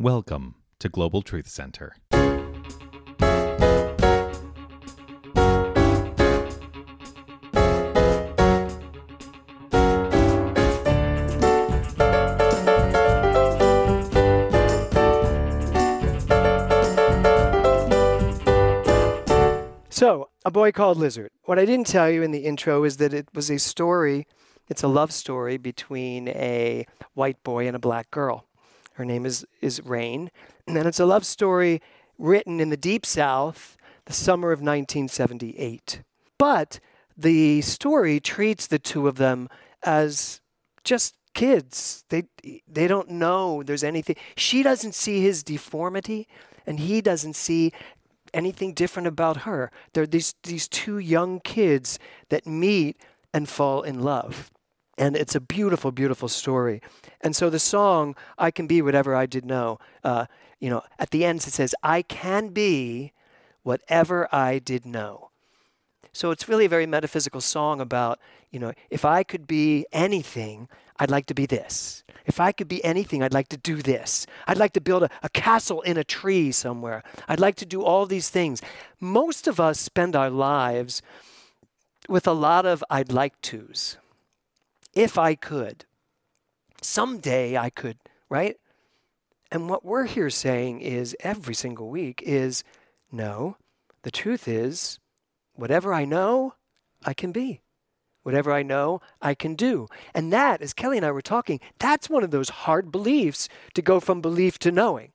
Welcome to Global Truth Center. So, A Boy Called Lizard. What I didn't tell you in the intro is that it was a story, it's a love story between a white boy and a black girl. Her name is, is Rain. And it's a love story written in the Deep South, the summer of 1978. But the story treats the two of them as just kids. They, they don't know there's anything. She doesn't see his deformity, and he doesn't see anything different about her. They're these, these two young kids that meet and fall in love. And it's a beautiful, beautiful story. And so the song, I Can Be Whatever I Did Know, uh, you know, at the end it says, I can be whatever I did know. So it's really a very metaphysical song about, you know, if I could be anything, I'd like to be this. If I could be anything, I'd like to do this. I'd like to build a, a, castle in a tree somewhere. I'd like to do all these things. Most of us spend our lives with a lot of I'd like to's. If I could. Someday I could, right? And what we're here saying is every single week is no, the truth is, whatever I know, I can be. Whatever I know, I can do. And that, as Kelly and I were talking, that's one of those hard beliefs to go from belief to knowing.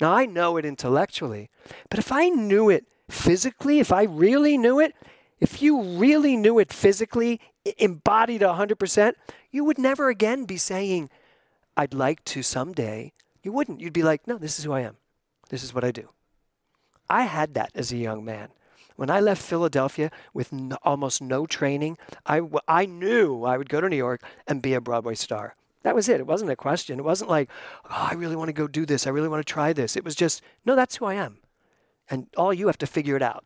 Now, I know it intellectually, but if I knew it physically, if I really knew it, if you really knew it physically, embodied 100%, you would never again be saying, I'd like to someday. You wouldn't. You'd be like, no, this is who I am. This is what I do. I had that as a young man. When I left Philadelphia with no, almost no training, I, I knew I would go to New York and be a Broadway star. That was it. It wasn't a question. It wasn't like, oh, I really want to go do this. I really want to try this. It was just, no, that's who I am. And all you have to figure it out.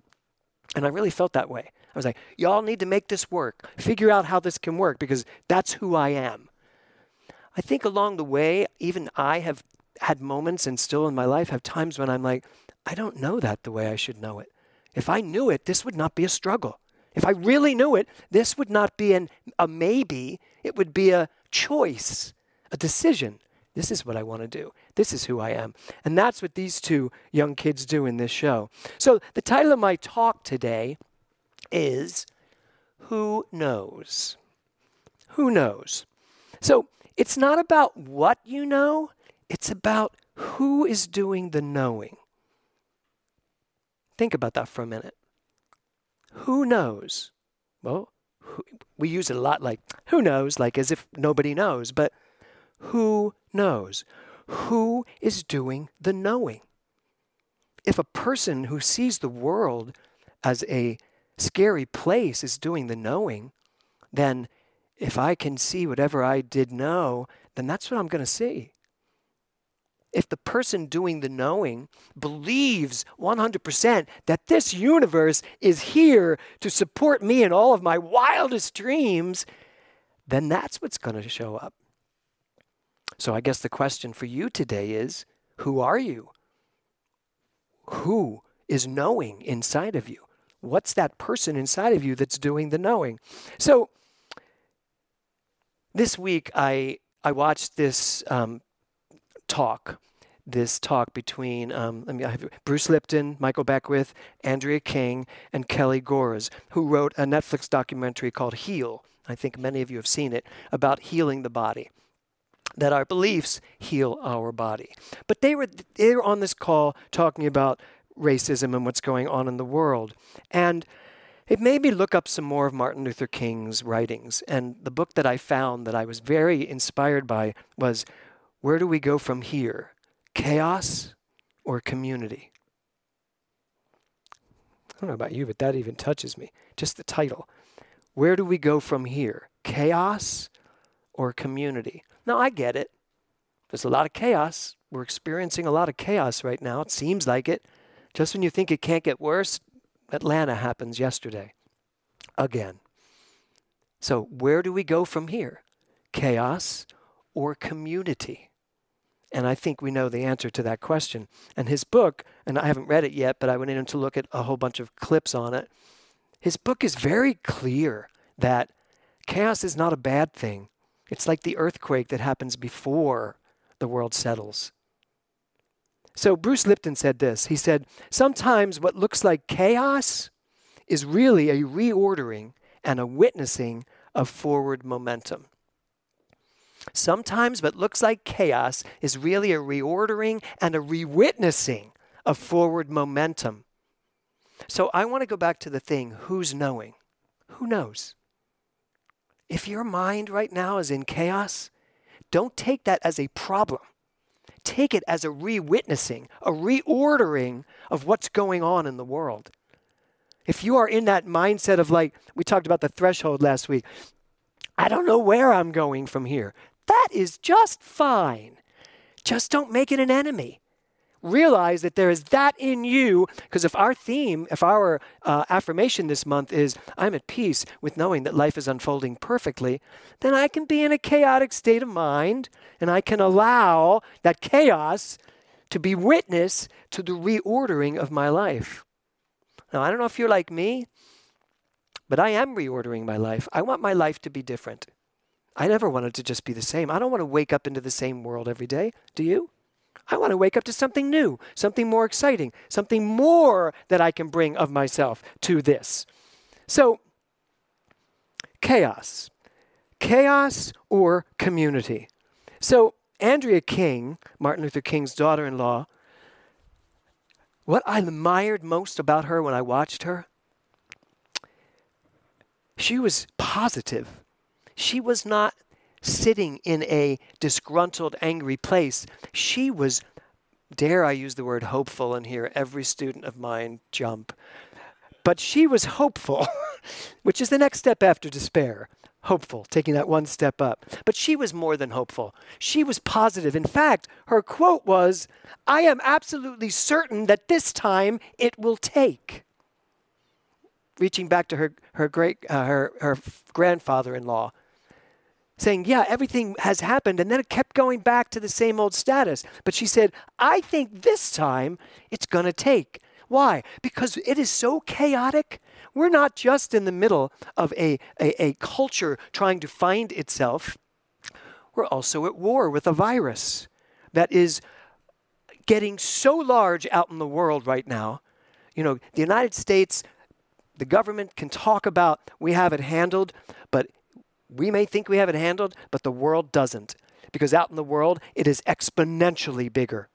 And I really felt that way. I was like, y'all need to make this work. Figure out how this can work because that's who I am. I think along the way, even I have had moments and still in my life have times when I'm like, I don't know that the way I should know it. If I knew it, this would not be a struggle. If I really knew it, this would not be an, a maybe. It would be a choice, a decision. This is what I want to do. This is who I am. And that's what these two young kids do in this show. So, the title of my talk today is Who Knows? Who knows? So, it's not about what you know, it's about who is doing the knowing. Think about that for a minute. Who knows? Well, who, we use it a lot like, who knows, like as if nobody knows, but who knows? Who is doing the knowing? If a person who sees the world as a scary place is doing the knowing, then if I can see whatever I did know, then that's what I'm going to see if the person doing the knowing believes 100% that this universe is here to support me in all of my wildest dreams, then that's what's going to show up. So I guess the question for you today is who are you? Who is knowing inside of you? What's that person inside of you that's doing the knowing? So this week I I watched this um, talk, this talk between um, let me, Bruce Lipton, Michael Beckwith, Andrea King, and Kelly Gores, who wrote a Netflix documentary called Heal. I think many of you have seen it about healing the body. That our beliefs heal our body. But they were they were on this call talking about racism and what's going on in the world. And it made me look up some more of Martin Luther King's writings. And the book that I found that I was very inspired by was where do we go from here? Chaos or community? I don't know about you, but that even touches me. Just the title. Where do we go from here? Chaos or community? Now, I get it. There's a lot of chaos. We're experiencing a lot of chaos right now. It seems like it. Just when you think it can't get worse, Atlanta happens yesterday. Again. So, where do we go from here? Chaos or community? And I think we know the answer to that question. And his book, and I haven't read it yet, but I went in to look at a whole bunch of clips on it. His book is very clear that chaos is not a bad thing. It's like the earthquake that happens before the world settles. So Bruce Lipton said this. He said, Sometimes what looks like chaos is really a reordering and a witnessing of forward momentum. Sometimes what looks like chaos is really a reordering and a rewitnessing of forward momentum. So I want to go back to the thing who's knowing? Who knows? If your mind right now is in chaos, don't take that as a problem. Take it as a re-witnessing, a reordering of what's going on in the world. If you are in that mindset of like, we talked about the threshold last week, I don't know where I'm going from here. That is just fine. Just don't make it an enemy. Realize that there is that in you, because if our theme, if our uh, affirmation this month is, I'm at peace with knowing that life is unfolding perfectly, then I can be in a chaotic state of mind and I can allow that chaos to be witness to the reordering of my life. Now, I don't know if you're like me, but I am reordering my life. I want my life to be different. I never wanted to just be the same. I don't want to wake up into the same world every day. Do you? I want to wake up to something new, something more exciting, something more that I can bring of myself to this. So, chaos. Chaos or community. So, Andrea King, Martin Luther King's daughter in law, what I admired most about her when I watched her, she was positive she was not sitting in a disgruntled, angry place. She was, dare I use the word hopeful and hear every student of mine jump. But she was hopeful, which is the next step after despair. Hopeful, taking that one step up. But she was more than hopeful. She was positive. In fact, her quote was, I am absolutely certain that this time it will take reaching back to her her great uh, her her grandfather-in-law saying, Yeah, everything has happened. And then it kept going back to the same old status. But she said, I think this time it's going to take. Why? Because it is so chaotic. We're not just in the middle of a, a, a culture trying to find itself, we're also at war with a virus that is getting so large out in the world right now. You know, the United States, the government can talk about we have it handled, but we may think we have it handled, but the world doesn't. Because out in the world, it is exponentially bigger.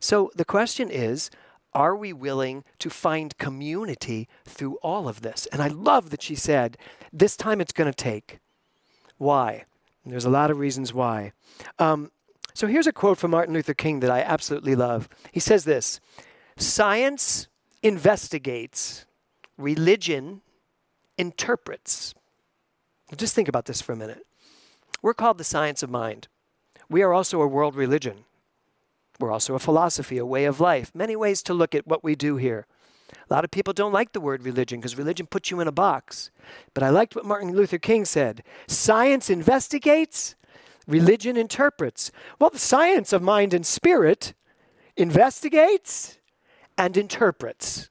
So the question is are we willing to find community through all of this? And I love that she said, this time it's going to take. Why? And there's a lot of reasons why. Um, so here's a quote from Martin Luther King that I absolutely love. He says this Science investigates, religion interprets. Just think about this for a minute. We're called the science of mind. We are also a world religion. We're also a philosophy, a way of life, many ways to look at what we do here. A lot of people don't like the word religion because religion puts you in a box. But I liked what Martin Luther King said science investigates, religion interprets. Well, the science of mind and spirit investigates and interprets.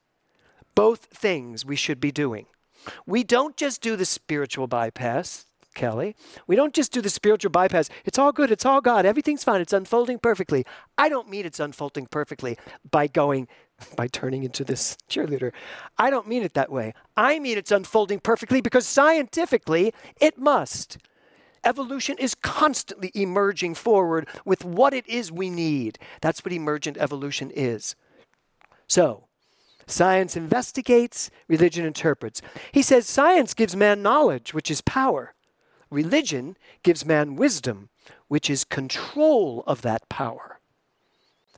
Both things we should be doing. We don't just do the spiritual bypass, Kelly. We don't just do the spiritual bypass. It's all good. It's all God. Everything's fine. It's unfolding perfectly. I don't mean it's unfolding perfectly by going, by turning into this cheerleader. I don't mean it that way. I mean it's unfolding perfectly because scientifically it must. Evolution is constantly emerging forward with what it is we need. That's what emergent evolution is. So, Science investigates, religion interprets. He says science gives man knowledge, which is power. Religion gives man wisdom, which is control of that power.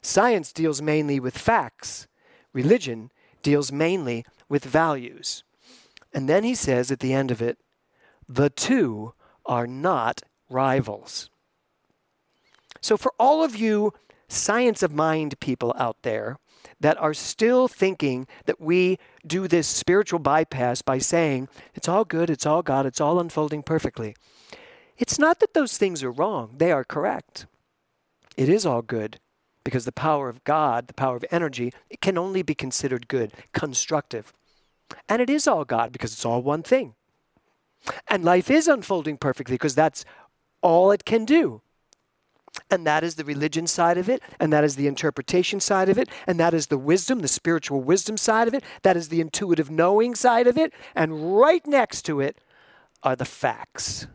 Science deals mainly with facts. Religion deals mainly with values. And then he says at the end of it, the two are not rivals. So, for all of you science of mind people out there, that are still thinking that we do this spiritual bypass by saying, it's all good, it's all God, it's all unfolding perfectly. It's not that those things are wrong, they are correct. it is all good because the power of God, the power of energy, it can only be considered good, constructive. And it is all God because it's all one thing. And life is unfolding perfectly because that's all it can do. And that is the religion side of it, and that is the interpretation side of it, and that is the wisdom, the spiritual wisdom side of it, that is the intuitive knowing side of it, and right next to it are the facts.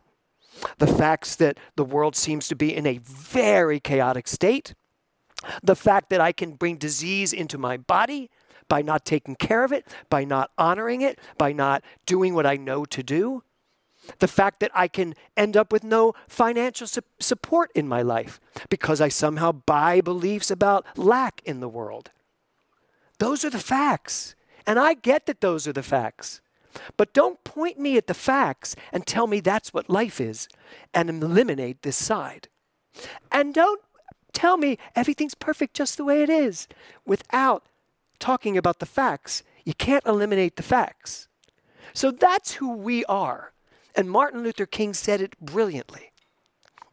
The facts that the world seems to be in a very chaotic state, the fact that I can bring disease into my body by not taking care of it, by not honoring it, by not doing what I know to do, the fact that I can end up with no financial su- support in my life because I somehow buy beliefs about lack in the world. Those are the facts. And I get that those are the facts. But don't point me at the facts and tell me that's what life is and eliminate this side. And don't tell me everything's perfect just the way it is without talking about the facts. You can't eliminate the facts. So that's who we are. And Martin Luther King said it brilliantly.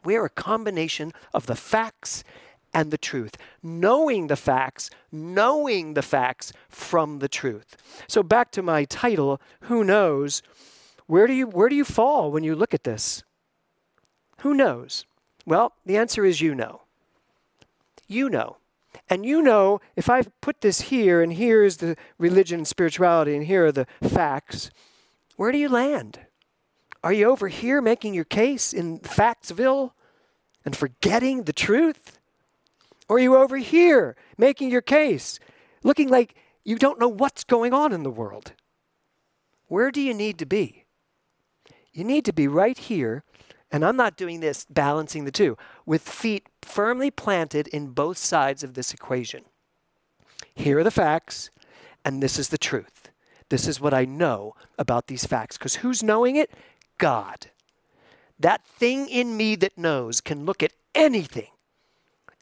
We are a combination of the facts and the truth, knowing the facts, knowing the facts from the truth. So back to my title, who knows? Where do you where do you fall when you look at this? Who knows? Well, the answer is you know. You know. And you know, if I put this here, and here is the religion and spirituality, and here are the facts, where do you land? Are you over here making your case in Factsville and forgetting the truth? Or are you over here making your case, looking like you don't know what's going on in the world? Where do you need to be? You need to be right here, and I'm not doing this balancing the two, with feet firmly planted in both sides of this equation. Here are the facts, and this is the truth. This is what I know about these facts. Because who's knowing it? God. That thing in me that knows can look at anything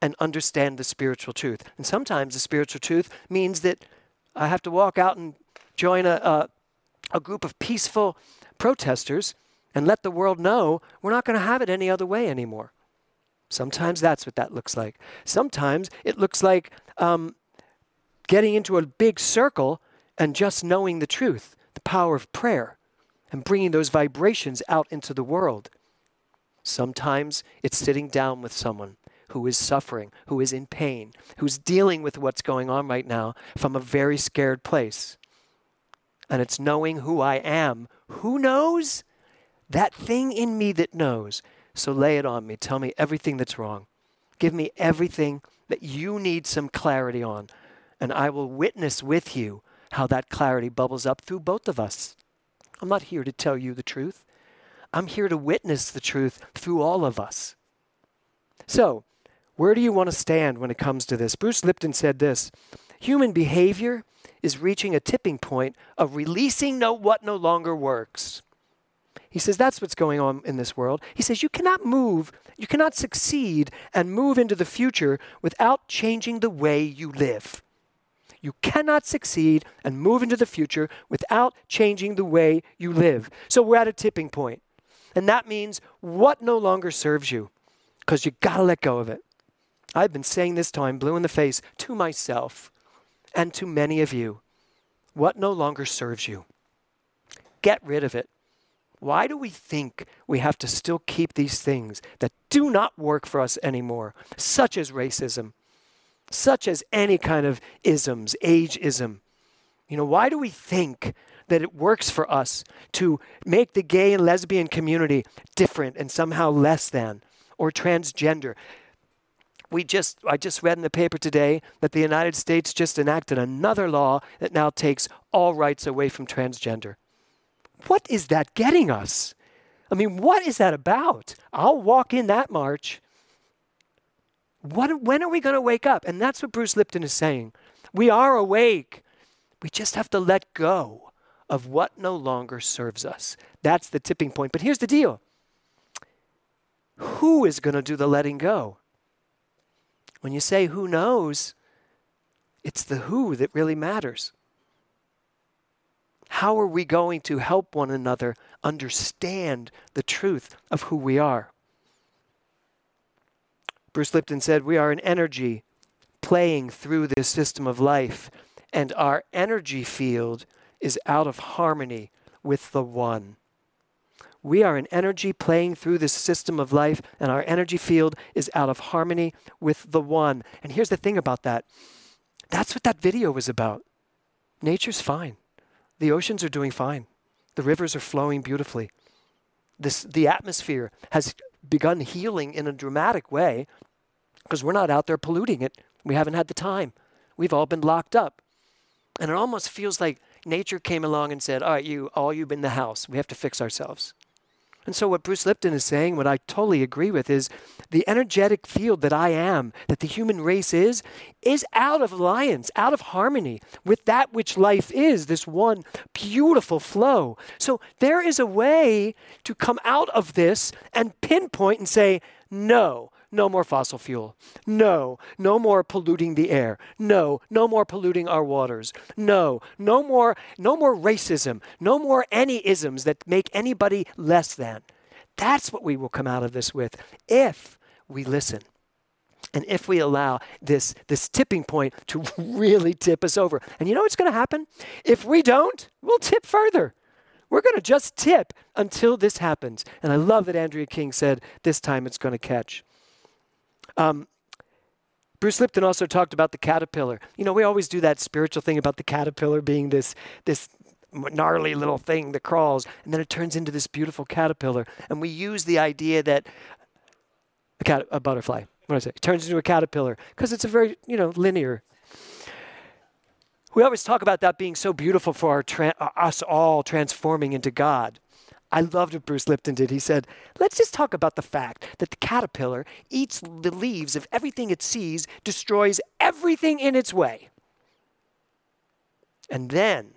and understand the spiritual truth. And sometimes the spiritual truth means that I have to walk out and join a, a, a group of peaceful protesters and let the world know we're not going to have it any other way anymore. Sometimes that's what that looks like. Sometimes it looks like um, getting into a big circle and just knowing the truth, the power of prayer and bringing those vibrations out into the world. Sometimes it's sitting down with someone who is suffering, who is in pain, who's dealing with what's going on right now from a very scared place. And it's knowing who I am. Who knows? That thing in me that knows. So lay it on me. Tell me everything that's wrong. Give me everything that you need some clarity on. And I will witness with you how that clarity bubbles up through both of us. I'm not here to tell you the truth. I'm here to witness the truth through all of us. So, where do you want to stand when it comes to this? Bruce Lipton said this Human behavior is reaching a tipping point of releasing no, what no longer works. He says that's what's going on in this world. He says you cannot move, you cannot succeed and move into the future without changing the way you live. You cannot succeed and move into the future without changing the way you live. So we're at a tipping point. And that means what no longer serves you because you got to let go of it. I've been saying this time, blue in the face, to myself and to many of you. What no longer serves you? Get rid of it. Why do we think we have to still keep these things that do not work for us anymore, such as racism, such as any kind of isms, ageism. You know, why do we think that it works for us to make the gay and lesbian community different and somehow less than, or transgender? We just, I just read in the paper today that the United States just enacted another law that now takes all rights away from transgender. What is that getting us? I mean, what is that about? I'll walk in that march what, when are we going to wake up? And that's what Bruce Lipton is saying. We are awake. We just have to let go of what no longer serves us. That's the tipping point. But here's the deal who is going to do the letting go? When you say who knows, it's the who that really matters. How are we going to help one another understand the truth of who we are? Bruce Lipton said, We are an energy playing through this system of life, and our energy field is out of harmony with the one. We are an energy playing through this system of life, and our energy field is out of harmony with the one. And here's the thing about that that's what that video was about. Nature's fine, the oceans are doing fine, the rivers are flowing beautifully. This, the atmosphere has begun healing in a dramatic way because we're not out there polluting it. We haven't had the time. We've all been locked up. And it almost feels like nature came along and said, All right, you, all you've been in the house, we have to fix ourselves. And so, what Bruce Lipton is saying, what I totally agree with, is the energetic field that I am, that the human race is, is out of alliance, out of harmony with that which life is, this one beautiful flow. So, there is a way to come out of this and pinpoint and say, no, no more fossil fuel. No, no more polluting the air. No, no more polluting our waters. No, no more no more racism. No more any isms that make anybody less than. That's what we will come out of this with if we listen. And if we allow this, this tipping point to really tip us over. And you know what's going to happen? If we don't, we'll tip further. We're going to just tip until this happens. And I love that Andrea King said, this time it's going to catch. Um, Bruce Lipton also talked about the caterpillar. You know, we always do that spiritual thing about the caterpillar being this, this gnarly little thing that crawls, and then it turns into this beautiful caterpillar. And we use the idea that a, cat, a butterfly, what I say? It turns into a caterpillar because it's a very, you know, linear. We always talk about that being so beautiful for our tra- us all transforming into God. I loved what Bruce Lipton did. He said, let's just talk about the fact that the caterpillar eats the leaves of everything it sees, destroys everything in its way, and then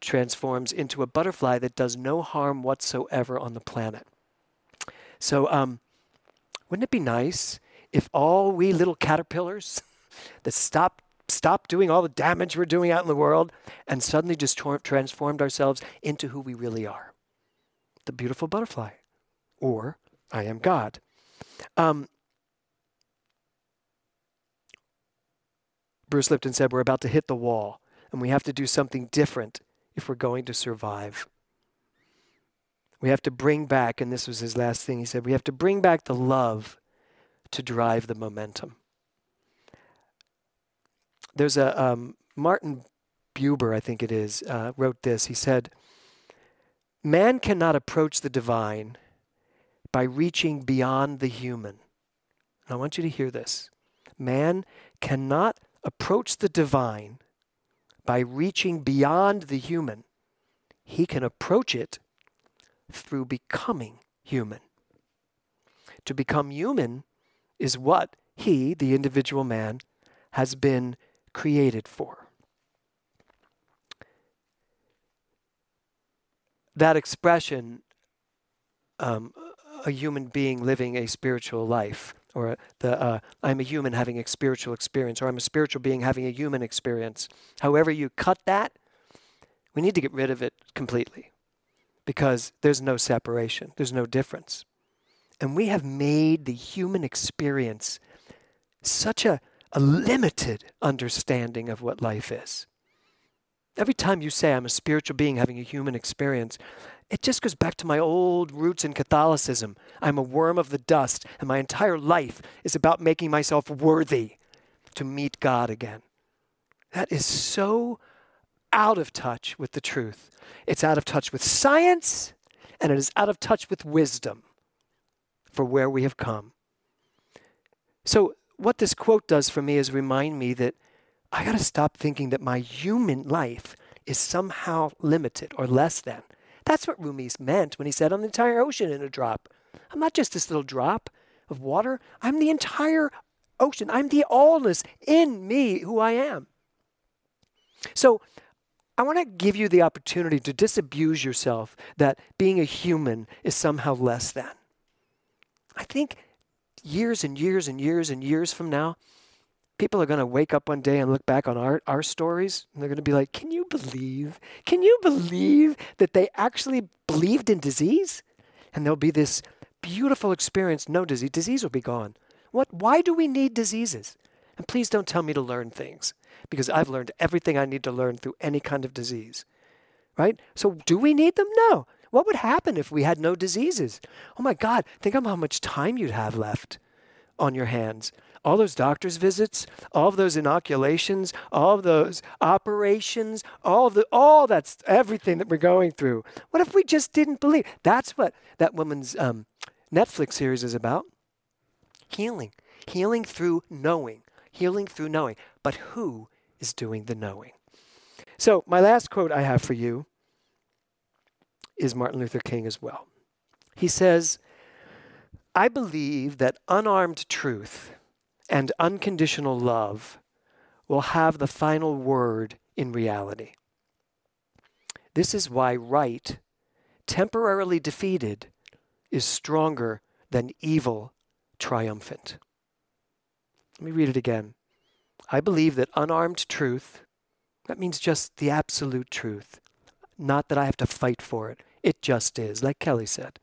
transforms into a butterfly that does no harm whatsoever on the planet. So, um, wouldn't it be nice if all we little caterpillars that stop stop doing all the damage we're doing out in the world and suddenly just tra- transformed ourselves into who we really are the beautiful butterfly, or I am God. Um, Bruce Lipton said, We're about to hit the wall, and we have to do something different if we're going to survive. We have to bring back, and this was his last thing, he said, we have to bring back the love to drive the momentum. There's a um, Martin Buber, I think it is, uh, wrote this. He said, Man cannot approach the divine by reaching beyond the human. I want you to hear this. Man cannot approach the divine by reaching beyond the human. He can approach it through becoming human. To become human is what he, the individual man, has been created for. that expression, um, a human being living a spiritual life, or the uh, I'm a human having a spiritual experience, or I'm a spiritual being having a human experience. However, you cut that, we need to get rid of it completely because there's no separation, there's no difference. And we have made the human experience such a, a limited understanding of what life is. Every time you say I'm a spiritual being having a human experience, it just goes back to my old roots in Catholicism. I'm a worm of the dust, and my entire life is about making myself worthy to meet God again. That is so out of touch with the truth. It's out of touch with science, and it is out of touch with wisdom for where we have come. So, what this quote does for me is remind me that I got to stop thinking that my human life is somehow limited or less than. That's what Rumi's meant when he said, I'm the entire ocean in a drop. I'm not just this little drop of water, I'm the entire ocean. I'm the allness in me, who I am. So, I want to give you the opportunity to disabuse yourself that being a human is somehow less than. I think years and years and years and years from now, people are going to wake up one day and look back on our, our stories and they're going to be like, Can you believe? Can you believe that they actually believed in disease? And there'll be this beautiful experience no disease. Disease will be gone. What, why do we need diseases? And please don't tell me to learn things because I've learned everything I need to learn through any kind of disease. Right? So, do we need them? No. What would happen if we had no diseases? Oh my God, think of how much time you'd have left on your hands. All those doctor's visits, all of those inoculations, all of those operations, all of the all that's everything that we're going through. What if we just didn't believe? That's what that woman's um, Netflix series is about. Healing. Healing through knowing. Healing through knowing. But who is doing the knowing? So, my last quote I have for you is Martin Luther King as well. He says, I believe that unarmed truth and unconditional love will have the final word in reality. This is why right, temporarily defeated, is stronger than evil triumphant. Let me read it again. I believe that unarmed truth, that means just the absolute truth, not that I have to fight for it. It just is, like Kelly said.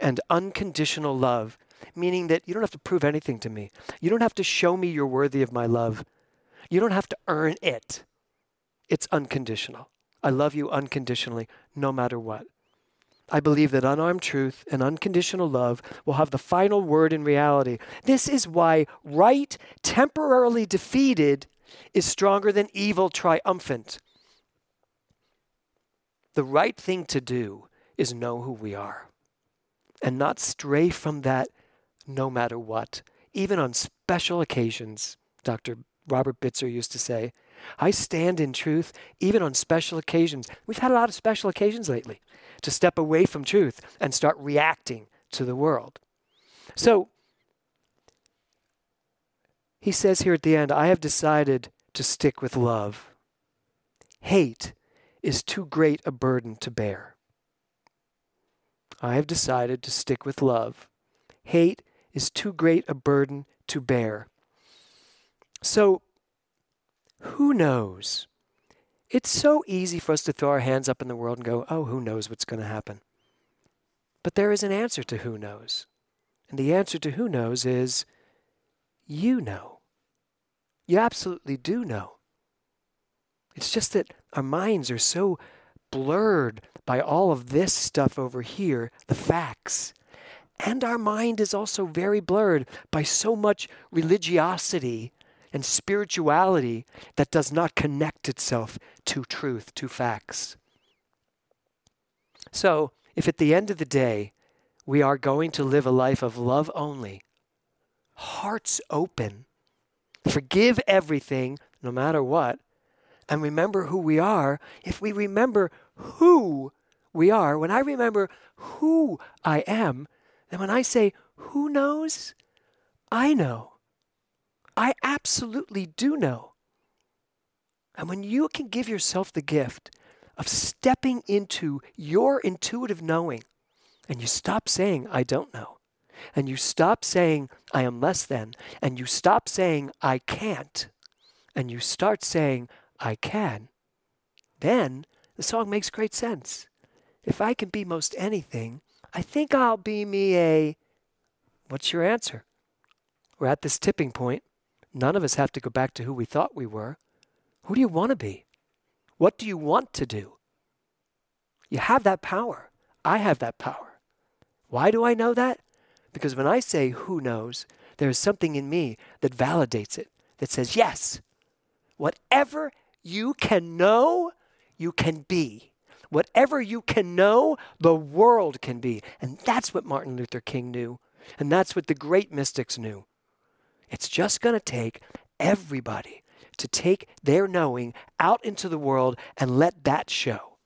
And unconditional love, meaning that you don't have to prove anything to me. You don't have to show me you're worthy of my love. You don't have to earn it. It's unconditional. I love you unconditionally, no matter what. I believe that unarmed truth and unconditional love will have the final word in reality. This is why right, temporarily defeated, is stronger than evil, triumphant. The right thing to do is know who we are and not stray from that no matter what, even on special occasions, Dr. Robert Bitzer used to say. I stand in truth even on special occasions. We've had a lot of special occasions lately to step away from truth and start reacting to the world. So, he says here at the end, I have decided to stick with love. Hate is too great a burden to bear. I have decided to stick with love. Hate is too great a burden to bear. So, who knows? It's so easy for us to throw our hands up in the world and go, oh, who knows what's going to happen? But there is an answer to who knows. And the answer to who knows is you know. You absolutely do know. It's just that our minds are so blurred by all of this stuff over here, the facts. And our mind is also very blurred by so much religiosity and spirituality that does not connect itself to truth, to facts. So, if at the end of the day we are going to live a life of love only, hearts open, forgive everything, no matter what, and remember who we are, if we remember who we are, when I remember who I am, then when I say, who knows? I know. I absolutely do know. And when you can give yourself the gift of stepping into your intuitive knowing, and you stop saying, I don't know, and you stop saying, I am less than, and you stop saying, I can't, and you start saying, I can, then the song makes great sense. If I can be most anything, I think I'll be me a. What's your answer? We're at this tipping point. None of us have to go back to who we thought we were. Who do you want to be? What do you want to do? You have that power. I have that power. Why do I know that? Because when I say who knows, there is something in me that validates it, that says, yes, whatever you can know, you can be. Whatever you can know, the world can be. And that's what Martin Luther King knew. And that's what the great mystics knew. It's just going to take everybody to take their knowing out into the world and let that show.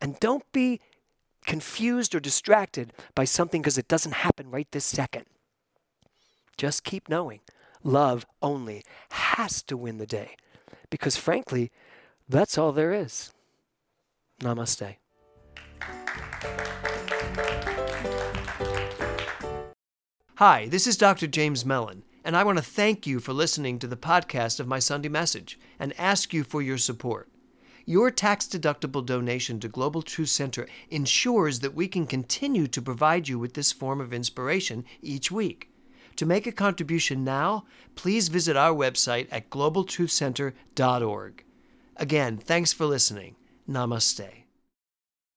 And don't be confused or distracted by something because it doesn't happen right this second. Just keep knowing. Love only has to win the day. Because frankly, that's all there is. Namaste. Hi, this is Dr. James Mellon and I want to thank you for listening to the podcast of my Sunday message and ask you for your support. Your tax deductible donation to Global Truth Center ensures that we can continue to provide you with this form of inspiration each week. To make a contribution now, please visit our website at globaltruthcenter.org. Again, thanks for listening. Namaste.